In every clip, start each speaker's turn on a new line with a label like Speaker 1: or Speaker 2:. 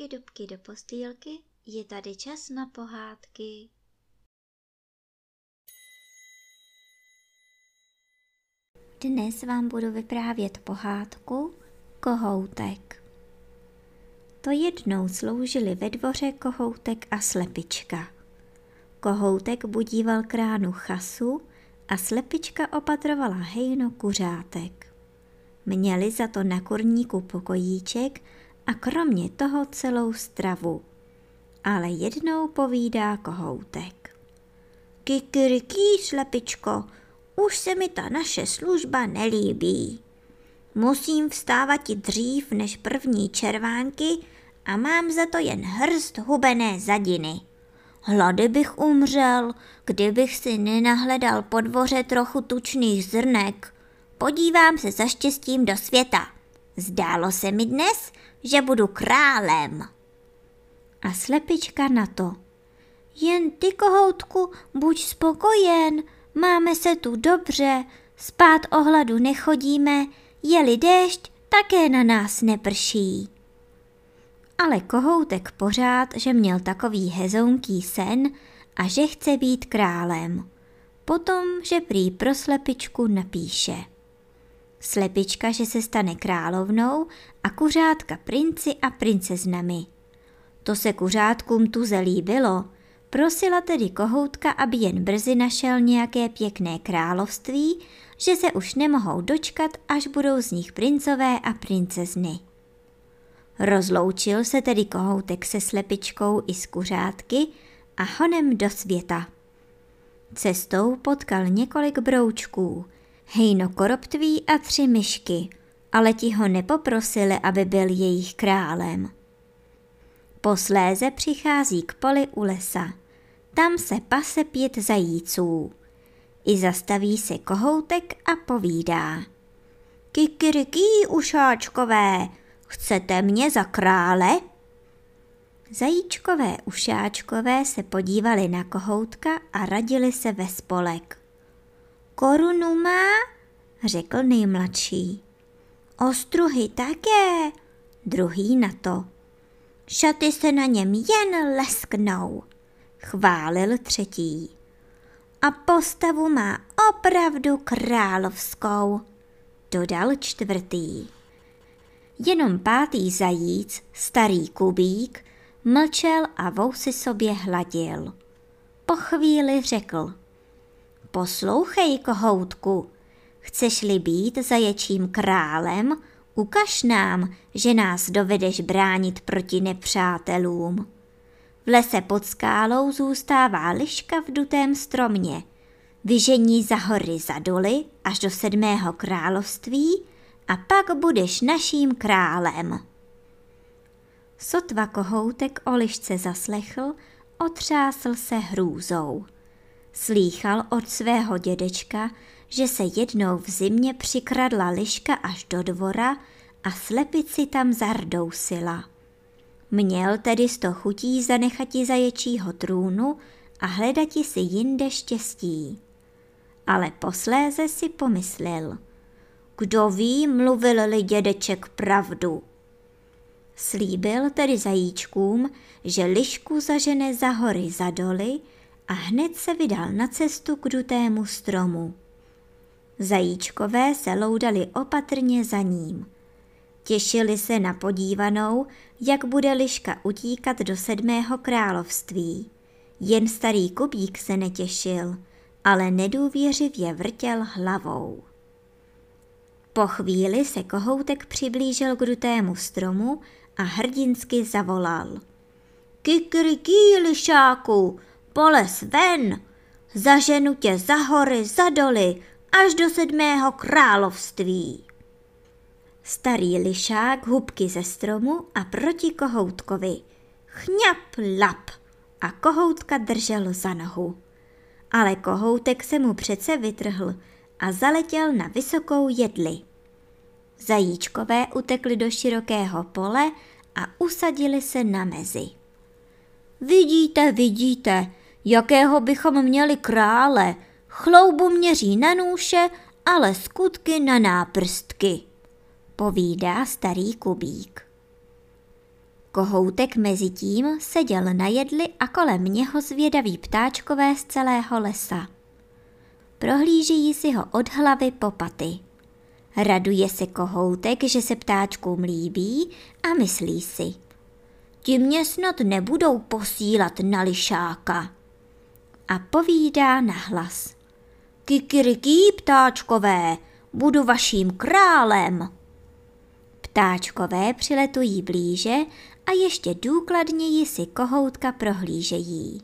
Speaker 1: dubky, dubky do postýlky, je tady čas na pohádky. Dnes vám budu vyprávět pohádku Kohoutek. To jednou sloužili ve dvoře kohoutek a slepička. Kohoutek budíval kránu chasu a slepička opatrovala hejno kuřátek. Měli za to na kurníku pokojíček a kromě toho celou stravu. Ale jednou povídá kohoutek. Kikiriký, slepičko, už se mi ta naše služba nelíbí. Musím vstávat i dřív než první červánky a mám za to jen hrst hubené zadiny. Hlady bych umřel, kdybych si nenahledal po dvoře trochu tučných zrnek. Podívám se za štěstím do světa. Zdálo se mi dnes, že budu králem. A slepička na to. Jen ty, kohoutku, buď spokojen, máme se tu dobře, spát o hladu nechodíme, je-li déšť, také na nás neprší. Ale kohoutek pořád, že měl takový hezounký sen a že chce být králem. Potom, že prý pro slepičku napíše. Slepička, že se stane královnou a kuřátka princi a princeznami. To se kuřátkům tu líbilo, prosila tedy kohoutka, aby jen brzy našel nějaké pěkné království, že se už nemohou dočkat, až budou z nich princové a princezny. Rozloučil se tedy kohoutek se slepičkou i s kuřátky a honem do světa. Cestou potkal několik broučků, hejno koroptví a tři myšky, ale ti ho nepoprosili, aby byl jejich králem. Posléze přichází k poli u lesa. Tam se pase pět zajíců. I zastaví se kohoutek a povídá. Kikiriký, ušáčkové, chcete mě za krále? Zajíčkové ušáčkové se podívali na kohoutka a radili se ve spolek. Korunu má, řekl nejmladší. Ostruhy také, druhý na to. Šaty se na něm jen lesknou, chválil třetí. A postavu má opravdu královskou, dodal čtvrtý. Jenom pátý zajíc, starý kubík, mlčel a vousy sobě hladil. Po chvíli řekl. Poslouchej, kohoutku, chceš-li být zaječím králem, ukaž nám, že nás dovedeš bránit proti nepřátelům. V lese pod skálou zůstává liška v dutém stromě. Vyžení za hory za doly až do sedmého království a pak budeš naším králem. Sotva kohoutek o lišce zaslechl, otřásl se hrůzou. Slýchal od svého dědečka, že se jednou v zimě přikradla liška až do dvora a slepici tam zardousila. Měl tedy sto chutí zanechati zaječího trůnu a hledati si jinde štěstí. Ale posléze si pomyslel. Kdo ví, mluvil-li dědeček pravdu. Slíbil tedy zajíčkům, že lišku zažene za hory za doly a hned se vydal na cestu k dutému stromu. Zajíčkové se loudali opatrně za ním. Těšili se na podívanou, jak bude liška utíkat do sedmého království. Jen starý kubík se netěšil, ale nedůvěřivě vrtěl hlavou. Po chvíli se kohoutek přiblížil k dutému stromu a hrdinsky zavolal. Kikriký, lišáku, poles ven, zaženu tě za hory, za doly, až do sedmého království. Starý lišák hubky ze stromu a proti kohoutkovi. Chňap lap a kohoutka držel za nohu. Ale kohoutek se mu přece vytrhl a zaletěl na vysokou jedli. Zajíčkové utekli do širokého pole a usadili se na mezi. Vidíte, vidíte, jakého bychom měli krále, chloubu měří na nůše, ale skutky na náprstky, povídá starý kubík. Kohoutek mezi tím seděl na jedli a kolem něho zvědaví ptáčkové z celého lesa. Prohlížejí si ho od hlavy po paty. Raduje se kohoutek, že se ptáčkům líbí a myslí si. Ti mě snad nebudou posílat na lišáka. A povídá nahlas. Kikiriký ptáčkové, budu vaším králem. Ptáčkové přiletují blíže a ještě důkladněji si kohoutka prohlížejí.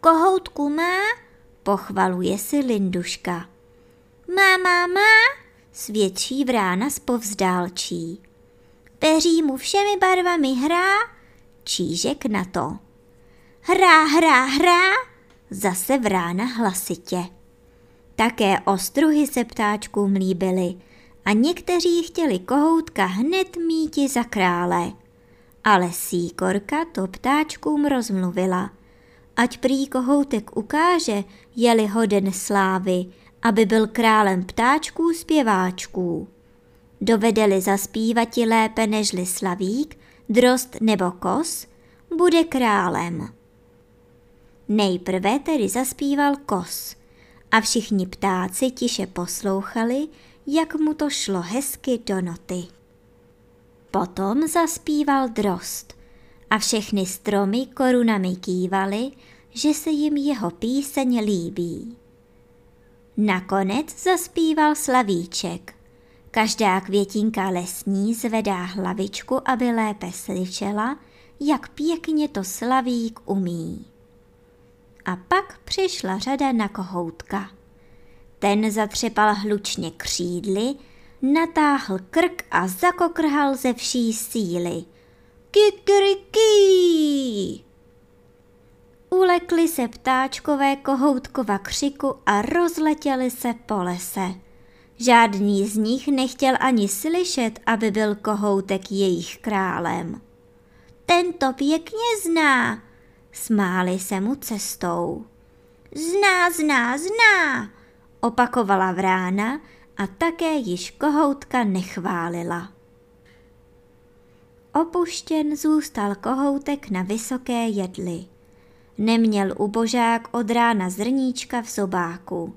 Speaker 1: Kohoutku má? Pochvaluje si Linduška. Má, má, má, svědčí vrána z povzdálčí. Peří mu všemi barvami hrá, čížek na to. Hrá, hrá, hrá, zase vrána hlasitě. Také ostruhy se ptáčkům líbily a někteří chtěli kohoutka hned míti za krále. Ale síkorka to ptáčkům rozmluvila. Ať prý kohoutek ukáže, jeli hoden slávy, aby byl králem ptáčků zpěváčků. Dovedeli zaspívati lépe nežli slavík, drost nebo kos, bude králem. Nejprve tedy zaspíval kos a všichni ptáci tiše poslouchali, jak mu to šlo hezky do noty. Potom zaspíval drost a všechny stromy korunami kývaly, že se jim jeho píseň líbí. Nakonec zaspíval slavíček. Každá květinka lesní zvedá hlavičku, aby lépe slyšela, jak pěkně to slavík umí. A pak přišla řada na kohoutka. Ten zatřepal hlučně křídly, natáhl krk a zakokrhal ze vší síly. Kikriký! Ulekli se ptáčkové kohoutkova křiku a rozletěli se po lese. Žádný z nich nechtěl ani slyšet, aby byl kohoutek jejich králem. Ten to pěkně zná, smáli se mu cestou. Zná, zná, zná, opakovala vrána a také již kohoutka nechválila. Opuštěn zůstal kohoutek na vysoké jedli. Neměl ubožák od rána zrníčka v zobáku.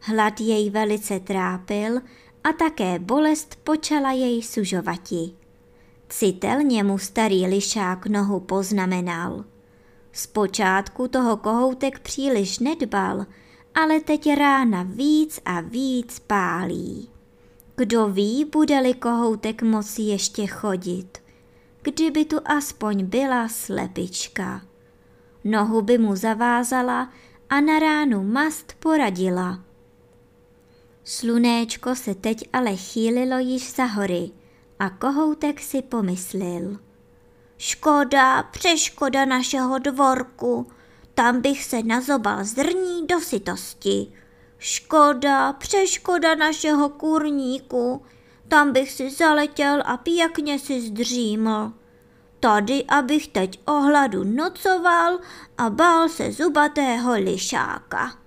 Speaker 1: Hlad jej velice trápil a také bolest počala jej sužovati. Citelně mu starý lišák nohu poznamenal. Zpočátku toho kohoutek příliš nedbal, ale teď rána víc a víc pálí. Kdo ví, bude-li kohoutek moci ještě chodit. Kdyby tu aspoň byla slepička. Nohu by mu zavázala a na ránu mast poradila. Slunéčko se teď ale chýlilo již za hory a kohoutek si pomyslil. Škoda, přeškoda našeho dvorku, tam bych se nazobal zrní do sytosti. Škoda, přeškoda našeho kurníku, tam bych si zaletěl a pěkně si zdříml. Tady, abych teď o hladu nocoval a bál se zubatého lišáka.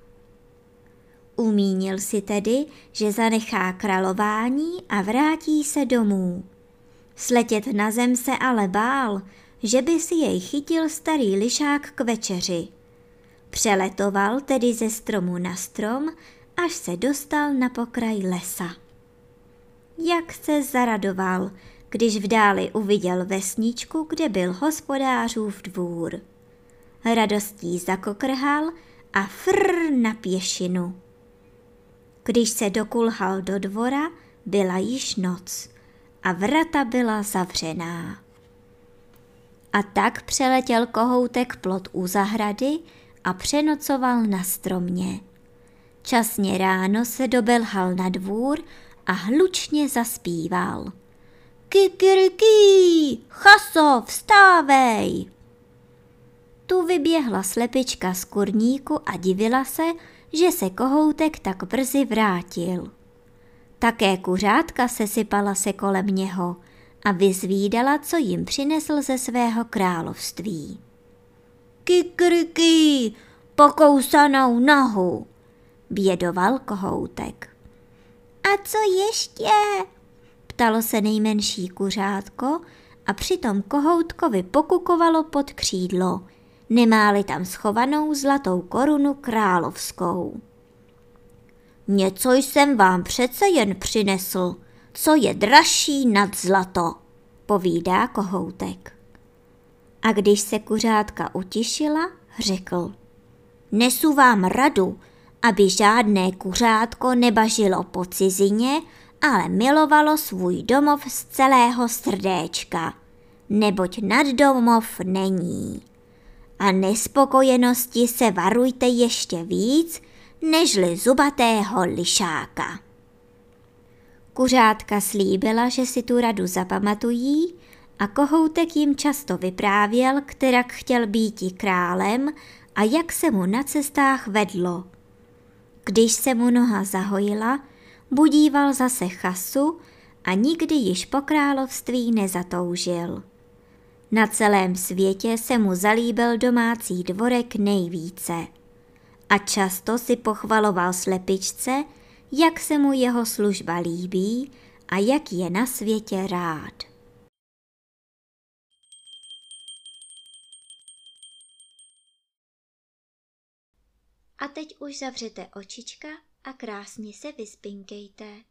Speaker 1: Umínil si tedy, že zanechá králování a vrátí se domů. Sletět na zem se ale bál, že by si jej chytil starý lišák k večeři. Přeletoval tedy ze stromu na strom, až se dostal na pokraj lesa. Jak se zaradoval, když v dáli uviděl vesničku, kde byl hospodářův dvůr. Radostí zakokrhal a frr na pěšinu. Když se dokulhal do dvora, byla již noc a vrata byla zavřená. A tak přeletěl kohoutek plot u zahrady a přenocoval na stromě. Časně ráno se dobelhal na dvůr a hlučně zaspíval. Kikiriký, chaso, vstávej! Tu vyběhla slepička z kurníku a divila se, že se kohoutek tak brzy vrátil. Také kuřátka se sypala se kolem něho a vyzvídala, co jim přinesl ze svého království. Kikriky, pokousanou nohu, bědoval kohoutek. A co ještě? Ptalo se nejmenší kuřátko a přitom kohoutkovi pokukovalo pod křídlo, nemáli tam schovanou zlatou korunu královskou. Něco jsem vám přece jen přinesl, co je dražší nad zlato, povídá kohoutek. A když se kuřátka utišila, řekl. Nesu vám radu, aby žádné kuřátko nebažilo po cizině, ale milovalo svůj domov z celého srdéčka, neboť nad domov není. A nespokojenosti se varujte ještě víc, nežli zubatého lišáka. Kuřátka slíbila, že si tu radu zapamatují a kohoutek jim často vyprávěl, kterak chtěl být králem a jak se mu na cestách vedlo. Když se mu noha zahojila, budíval zase chasu a nikdy již po království nezatoužil. Na celém světě se mu zalíbil domácí dvorek nejvíce a často si pochvaloval slepičce, jak se mu jeho služba líbí a jak je na světě rád. A teď už zavřete očička a krásně se vyspinkejte.